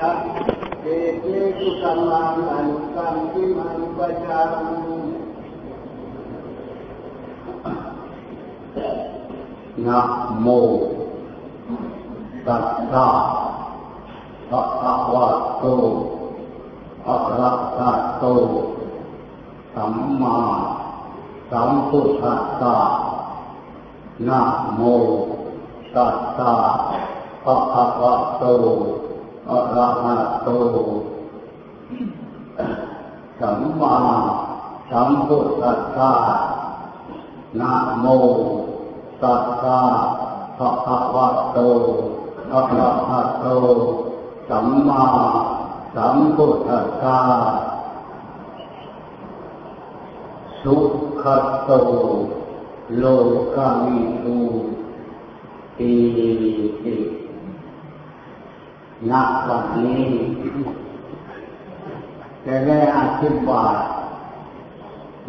เอเจกุกัมมังอนุกัมปิมังปะจามินะโมตัสสะภะคะวะโต อะระหะโตสัมมาสัมพุทธัสสะนะโมตัสสะภะคะวะโตอะระหะโตสัมมาสัมพุทธัสสะนะโมตัสสะภะคะวะโตอะระหะโตสัมมาสัมพุทธะสุขโตโลกามิทูตีติ ณวันนี้จะได้อธิบาย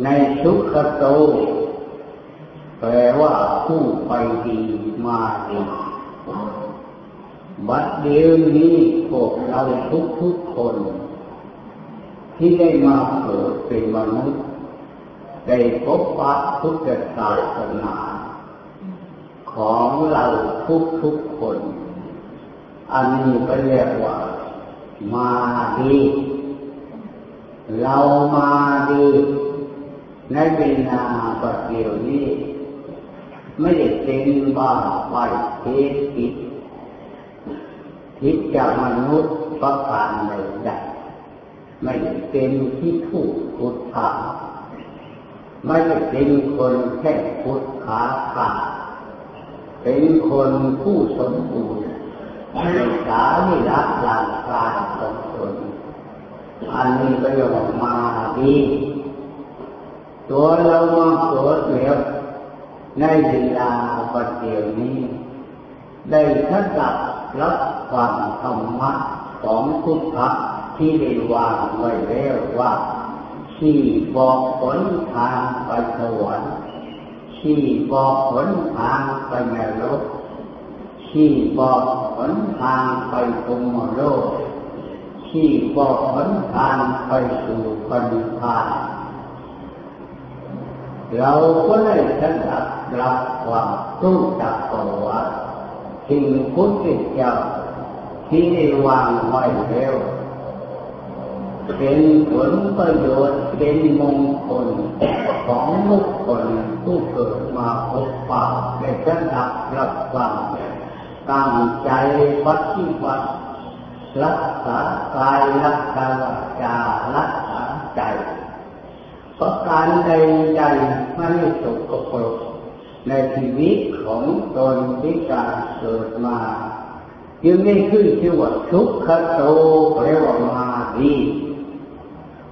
ในสุขโตแปลว่าผู้ไปดีมาดีบัดเดียวนี้พวกเราทุกทุกคน ที่ได้มาเกิดเป็นมนุษย์ได้พบปะพุทธศาสนา ของเราทุกทุกคน อันนี้ก็เรียกว่า มาดี เรามาดีในเวลาปัจเดียวนี้ ไม่ได้เป็นบ้าไปเทติดทิดจากมนุษย์ประการใดไม่เป็นที่ถูกพุทธาไม่ได้เป็นคนแค่พุทธขาขาเป็นคนผู้สมบูรณ ในสามิรักหลังการของตนอันนี้ก็เรียกว่ามาดีตัวเรามาเกิดแล้วในเวลาปัจเดี๋ยวนี้ ได้ทัศน์รับฟังธรรมะของพุทธะที่ได้วางไว้แล้วว่าที่บอกผลทางไปสวรรค์ที่บอกผลทางไปนรกที่บอก ผลทางไปภูมิโลก ที่บอกผลทางไปสู่ปณิพานเราก็ได้สดับรับความรู้จักตัวสิ่งพุทธเจ้าที่ได้วางไว้แล้วเป็นผลประโยชน์เป็นมงคลของบุคคลผู้เกิดมาพบปะในสดับรับฟัง ตั้งใจปฏิบัติรักษากายรักษาวาจารักษาใจประการใดใดไม่สกปรกในชีวิตของตนที่การเกิดมาจึงได้ขึ้นชื่อว่าทุกขโตแปลว่ามาดี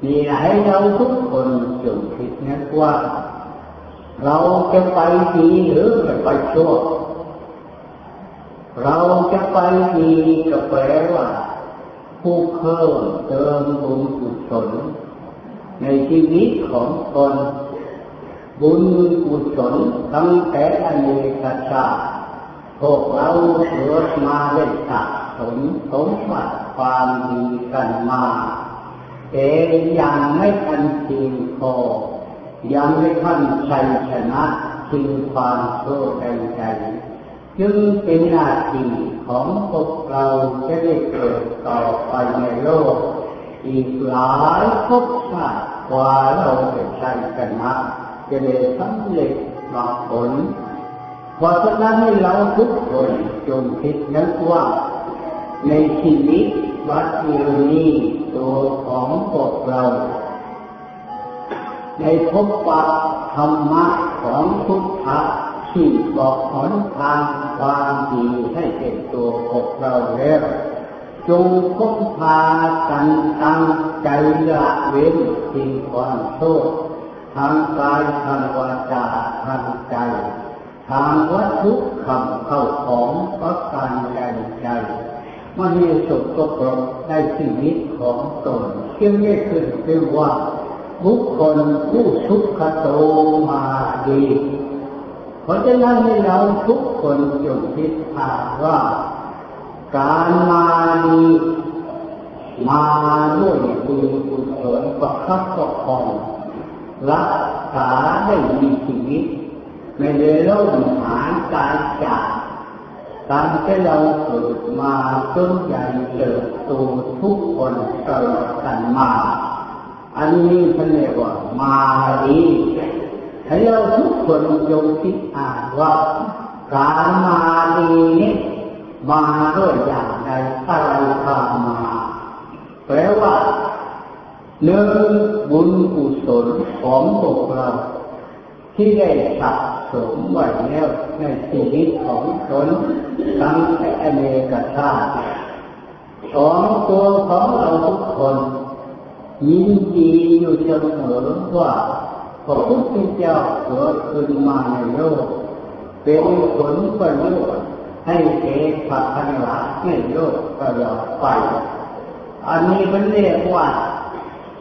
นี่ให้เราทุกคนจงคิดนะว่า เราจะไปดีหรือจะไปชั่ว เราจะไปดีก็แปลว่า ผู้เพิ่มเติมบุญกุศลในชีวิตของตนบุญกุศลตั้งแต่อเนกชาติพวกเราเกิดมาได้สะสมสมบัติความดีกันมาแต่ยังไม่ทันจริงพอยังไม่ทันชัยชนะจึงความโชคใดๆจึ จึงเป็นหน้าที่ของพวกเราจะได้เกิดต่อไปในโลก อีกหลายภพชาติกว่าเราจะชัยชนะจะได้สำเร็จมาผลเพราะฉะนั้นให้เราทุกคนจงคิดนึกว่า ในชีวิตวัดเดียวนี้ตัวของพวกเราในพบปะธรรมะของพุทธะ ที่บอกหนทางความดีให้เป็นตัวพวกเราแล้วจงพบพากันตั้งใจละเว้นสิ่งความโทษทางกายทางวาจาทางใจ ทางวัตถุคำเข้าของประการใดใจมันมีสุขก็ปรกในชีวิตของตนเชื่อได้ขึ้นเป็นว่าบุคคลผู้สุขโตมาดี เพราะฉะนั้นให้เราทุกคนจงคิดหาว่า การมาดีมาด้วยบุญกุศลประคับประคองรักษาได้มีชีวิต ไม่ได้ล่มหายกายจากการที่เราเกิดมาจนใหญ่เติบโตทุกคนตลอดกันมา อันนี้เขาเรียกว่ามาดี ให้เราทุกคนยงคิดอ่านว่าการมาดีนี้มาด้วยอย่างใดอะไรพามา แปลว่าหนึ่งบุญกุศลของพวกเราที่ได้สะสมไว้แล้วในชีวิตของตนตั้งแต่อเมริกาชาติสองตัวของเราทุกคนยินดีอยู่เสมอว่า พระพุทธเจ้าเกิดขึ้นมาในโลก เป็นผลประโยชน์ให้เกิดพัฒนาในโลกตลอดไป อันนี้เป็นเรียกว่า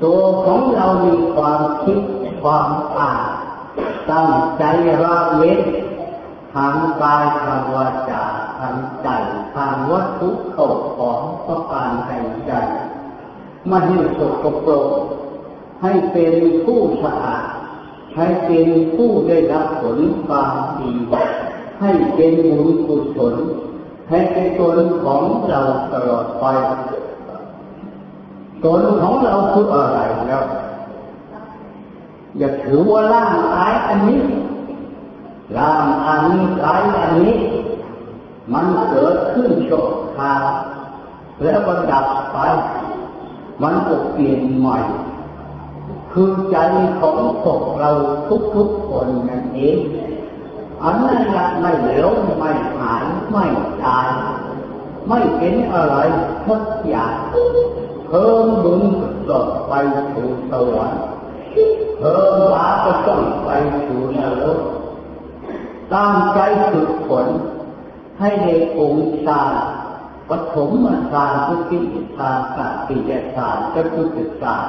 ตัวของเรามีความคิดความอ่านตั้งใจละเว้นทางกายทางวาจาทางใจทางวัตถุเข้าของประการใดๆไม่ให้สกปรกให้เป็นผู้สะอาด ให้เป็นผู้ได้รับผลความดีให้เป็นบุญกุศลให้เป็นตนของเราตลอดไปตนของเราคืออะไรแล้วอย่าถือว่าร่างกายอันนี้ร่างอันนี้กายอันนี้ มันเกิดขึ้นโชคคาแล้วก็ดับไป มันก็เปลี่ยนใหม่ คือใจของพวกเราทุกๆคนนั่นเองอันนั้นไม่เหลวไม่หายไม่ตาย ไม่เป็นอะไรทุกอย่างเพิ่มบุญก็ไปสู่สวรรค์เพิ่มบาปก็ต้องไปสู่นรกตั้งใจฝึกฝนให้ในองค์ฌาปฐมฌานพุทธิฌานสัตติยฌานจตุตฌาน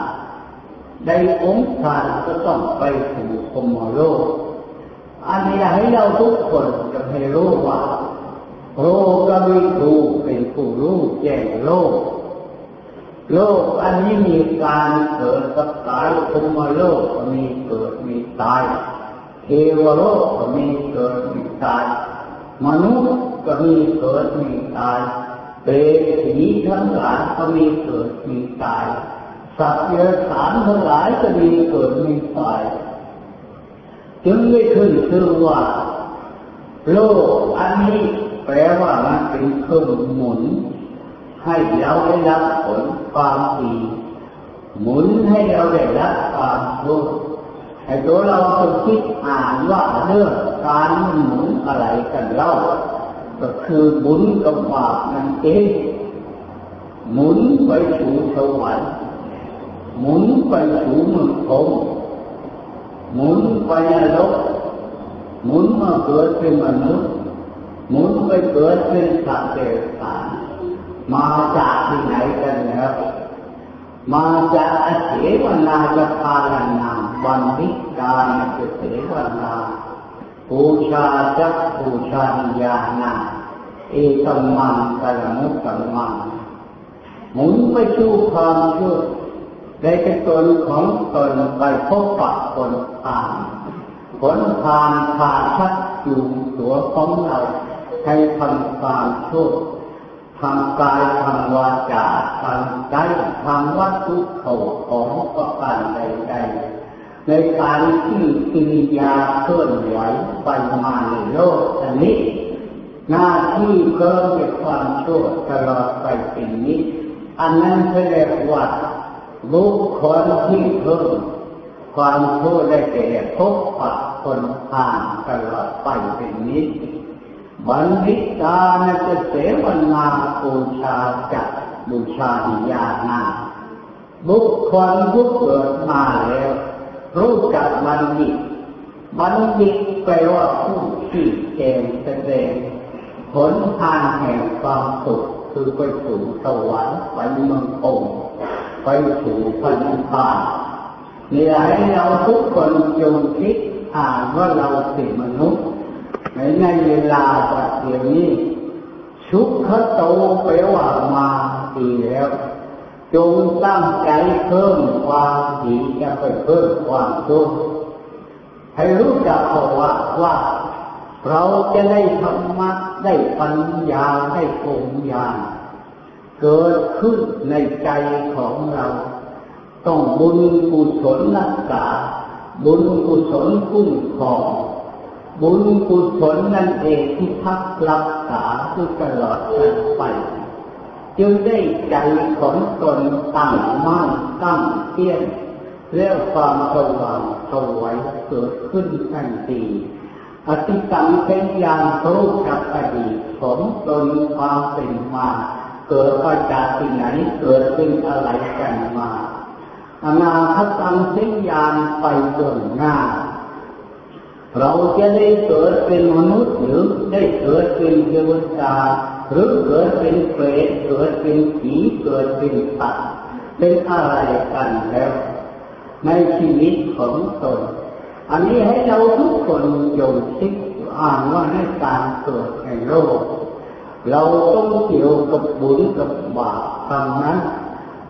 ในองค์ฌานก็ต้องไปสู่พรมโลก อันนี้ให้เราทุกคนจะให้รู้ว่าโลกวิทูเป็นผู้รู้แจ้งโลก โลกอันนี้มีการเกิดกับตายพรมโลกมีเกิดมีตาย เทวโลกก็มีเกิดมีตาย มนุษย์ก็มีเกิดมีตายเปรตผีทั้งหลายก็มีเกิดมีตาย สัตว์เดรัจฉานทั้งหลายก็มีเกิดมีตายจึงได้ขึ้นชื่อว่า โลกอันนี้แปลว่ามันเป็นเครื่องหมุน ให้เราได้รับผลความดีหมุนให้เราได้รับความรู้ไอ้ตัวเราต้องคิดอ่านว่าเรื่องการหมุนอะไรกันเล่าก็คือบุญกับบาปนั่นเองหมุนไปสู่สวรรค์ หมุนไปสู่มืองพรหมหมุนไปนรกหมุนมาเกิดเป็นมนุษย์หมุนไปเกิดเป็นสัตว์เดรัจฉานมาจากที่ไหนกันนะครับมาจากอเสวนาจะพาลนาบันทิการจะเสวนาปูชาจักปูชาญาณาเอตัมมังกลมุตตัมมังหมุนไปสู่ความชั่ว ได้เป็นตนของตนไปพบปะคนผ่านผลผ่านผ่านชักจูงตัวของเราให้ทำความชั่วทางกายทางวาจาทางใจทางวัตถุเขาของประการใดๆในการที่กิริยาเคลื่อนไหวไปมาในโลกอันนี้ หน้าที่เพิ่มความชั่วตลอดไปเป็นนิดอันนั้นเรียกว่า บุคคลที่เพิ่มความชั่วได้แก่พบปะคนผ่านตลอดไปเป็นนิดบัณฑิตานะจะเสวนาบูชาจักบูชาญาณาบุคคลผู้เกิดมาแล้ว รู้จักบัณฑิต บัณฑิตแปลว่าผู้ที่แจงแสดงผลทางแห่งความสุขคือไปสู่สวรรค์ไปเมืององค์ ไปสู่พันธานนี่ให้เราทุกคนจงคิดอ่านว่าเราเป็นมนุษย์ในในเวลาปัจจุบันนี้สุขโตแปลว่ามาดีแล้ว จงตั้งใจเพิ่มความดีจะไปเพิ่มความชั่วให้รู้จักภาวะว่า เราจะได้ธรรมะได้ปัญญาได้ภูมิญาณ เกิดขึ้นในใจของเรา ต้องบุญกุศลรักษาบุญกุศลคุ้มครองบุญกุศลนั่นเองที่พักรักษาคือตลอดไป จึงได้ใจของตนตั้งมั่นตั้งเที่ยงเรียกความสว่างสวยเกิดขึ้นทันทีอธิสังเป็นยานรู้กับอดีตของตนความเป็นมา เกิดมาจากที่ไหนเกิดเป็นอะไรกันมาอนาคตังสัญญาณไปเบื้องหน้า เราจะได้เกิดเป็นมนุษย์หรือได้เกิดเป็นเทวดาหรือเกิดเป็นเปรตเกิดเป็นผีเกิดเป็นสัตว์เป็นอะไรกันแล้ว ในชีวิตของตน อันนี้ให้เราทุกคนยงคิดอ่านว่าในการเกิดในโลก เราต้องเกี่ยวกับบุญกับบาปทำนั้น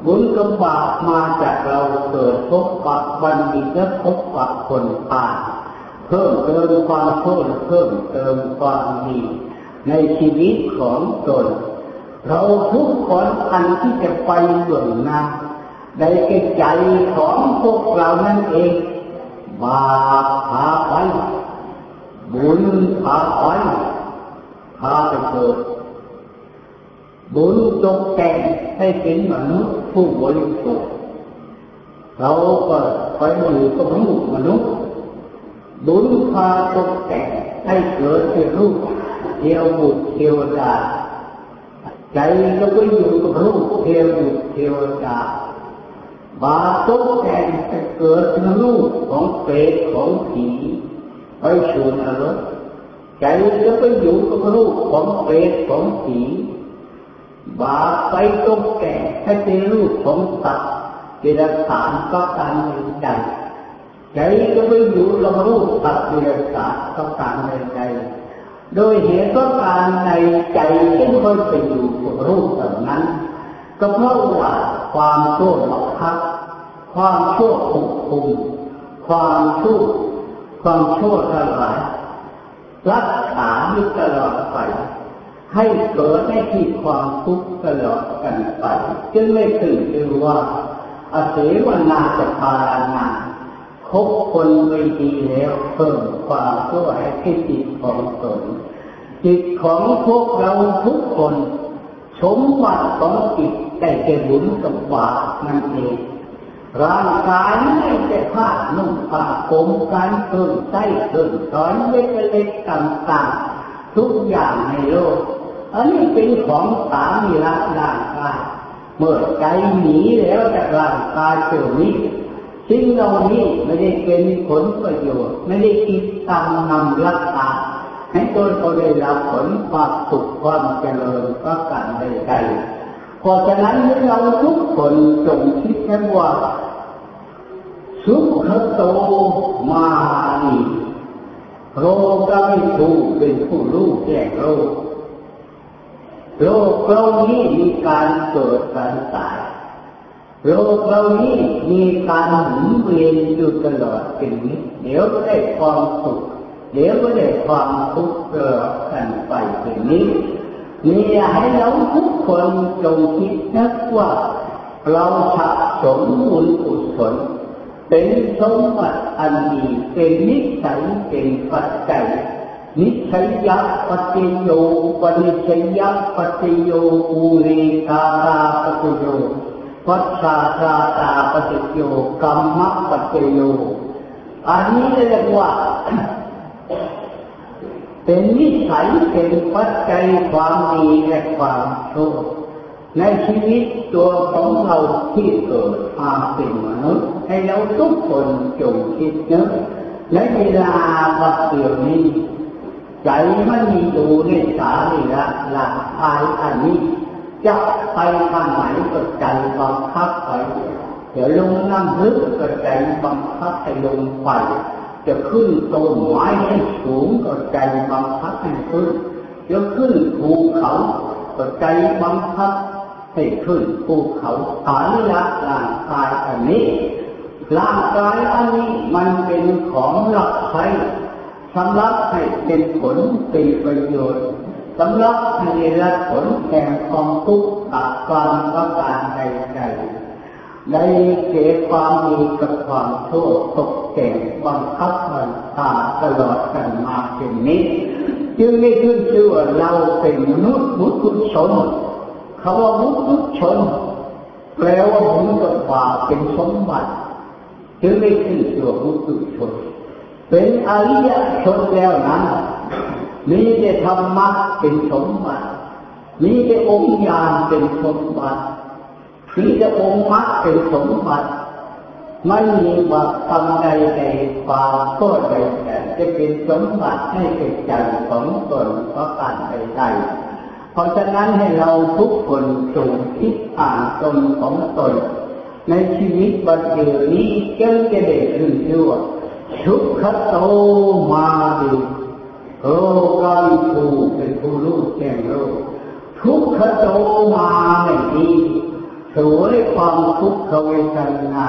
บุญกับบาปมาจากเราเกิดพบปะบัณฑิตและพบปะคนผ่าเพิ่มเติมความโทษเพิ่มเติมความดีในชีวิตของตน เราทุกคนอันที่จะไปเบื้องหน้าได้แก่ใจของพวกเรานั่นเอง บาปพาไปบุญพาไปพาไปเกิด บุญจงแต่งให้เป็นมนุษย์ผู้บริสุทธิ์เราก็ไปอยู่กับลูกมนุษย์บุญพาตกแต่งให้เกิดเป็นรูปเทวบุตรเทวดาใจก็ไปอยู่กับรูปเทวบุตรเทวดาบาตกแต่งจะเกิดเป็นรูปของเปรตของผีไปสู่นรกใจก็ไปอยู่กับรูปของเปรตของผี บาปไปตกแต่ให้เป็นรูปของสัตว์เดรัจฉานก็การในใจใจก็ไปอยู่กับรูปสัตว์เดรัจฉานก็การในใจโดยเหตุก็การในใจที่ค่อยไปอยู่กับรูปเหล่านั้น ก็เพราะว่าความชั่วบังคับความชั่วควบคุมความชั่วความชั่วทั้งหลายรักษาอยู่ตลอดไป ให้เกิดให้ที่ความทุกข์ตลอดกันไปจึงไม่ถึงชื่อว่าอาเสวนาจะพารานาคบคนไม่ดีแล้วเพิ่มความชั่วให้ที่จิตของตนจิตของพวกเราทุกคน สมบัติของจิตได้แก่บุญกับบาปนั่นเองร่างกายไม่ใช่ผ้านุ่งผ้าผมการเพิ่มใส้เพิ่มสอนเล็กๆต่างๆทุกอย่างในโลก อันนี้เป็นของสามีรักร่างกายเมื่อใจหนีแล้วจากร่างกายเจ้านี้สิ่งเหล่านี้ไม่ได้เป็นผลประโยชน์ไม่ได้คิดตามนำรักษาให้ตนเขาได้รับผลความสุขความเจริญก็กันได้ใจเพราะฉะนั้นเราทุกคนจงคิดแค่ว่า สุขโตมานีโรกไม่ถูเป็นผู้รู้แจ้งโลก โลกเรานี้มีการเกิดการตาย โลกเรานี้มีการหมุนเวียนอยู่ตลอดเป็นนิดเดี๋ยวก็ได้ความสุข เดี๋ยวก็ได้ความทุกข์เกิดกันไปเป็นนี้นี่ให้เราทุกคนจงคิดนะว่าเราสะสมบุญกุศลเป็นสมบัติอันดีเป็นนิสัยเป็นปัจจัย นิสัยยัปฏิโยปนิสัยยัปฏิโยอุเรกาตาปฏิโยปัสสาตาตาปฏิโยกรรมปฏิโยอันนี้เรียกว่า เป็นนิสัยเป็นปัจจัยความดีและความชั่วในชีวิตตัวของเราที่เกิดมาเป็นมนุษย์ให้เราทุกคนจงคิดนึกในเวลาวัดเดียวนี้ ใจมันมีอยู่ในสารีระหลักภายอันนี้ จะไปทางไหนก็ใจบังคับไปเดี๋ยวลงน้ำลึกก็ใจบังคับให้ลงไปจะขึ้นต้นไม้ให้สูงก็ใจบังคับให้ขึ้นจะขึ้นภูเขาก็ใจบังคับให้ขึ้นภูเขาฐานละร่างกายอันนี้ร่างกายอันนี้มันเป็นของหลักใช้ สำหรับให้เป็นผลเป็นประโยชน์สำหรับให้ได้รับผลแห่งความทุกข์ตัดความประการใดๆได้เกิดความดีกับความชั่วตกแต่งบังคับมันตาตลอดกันมาเป็นนี้ จึงได้ขึ้นชื่อว่าเราเป็นมนุษย์มุตุชนคำว่ามุตุชน แปลว่าบุญกับบาปเป็นสมบัติจึงได้ขึ้นชื่อว่ามุตุชน เป็นอริยชนแล้วนั้นมีแต่ธรรมะเป็นสมบัติมีแต่องค์ญาณเป็นสมบัติมีแต่องค์มรรคเป็นสมบัติไม่มีว่าทำใดใดควาก็ใดแต่จะเป็นสมบัติให้เป็นใจของตนเพราะการใดใดเพราะฉะนั้นให้เราทุกคนจงคิดอ่านตนของตน ในชีวิตบันเทิงนี้จึงจะได้ขึ้นชื่ว่า สุขโตมาดีโลกาวิภูเป็นผู้รู้แจ้งโลกทุกขโตมาไม่ดีสวยความทุกขเวทนา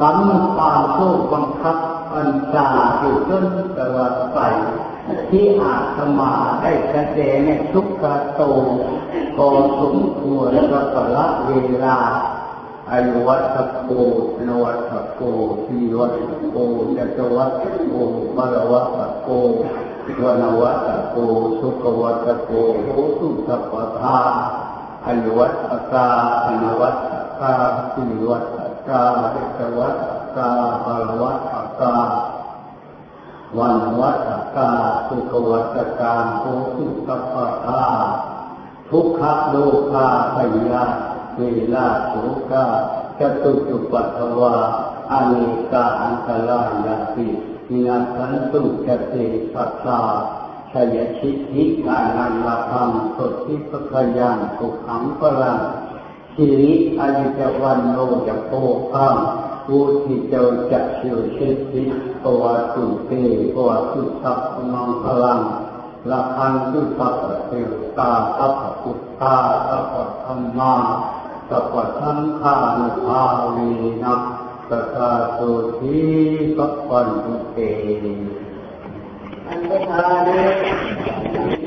กรรมควาโชคบังคับอันตาอยู่จนตลอดไป ที่อาตมาได้แสดงในทุกขโตพอสมควรแล้วก็ละเวลาอายุวัตโกนวัต โกทีวัตโกจตวัตโกมรวัตโกวนวัตโกสุขวัตโกโหตุสัพพทาอายุวัตกาอนวัตกาทีวัตกาจตวัตกาปรวัตกาวันวัตกาสุขวัตกาโหตุสัพพทาทุกขโลกาพยาเวลาสุกาจตุจุปัตวาอเนกาอันตรา ยาปินัสันตุจเตสัสสาชยชิทิกานันลพังสดทิพคยังสุขังปรังสิริอายุจวันโนจะโพคังผู้ที่เจ้าจะชิวชิติปวัตุเตปวัตุสัพมังพลังละพันตุสัพเทวตาสัพพุทธาสัพธรรมาสัพสังฆานุภาเวนะ สกาสุทีสัพพันตุเตอันตราย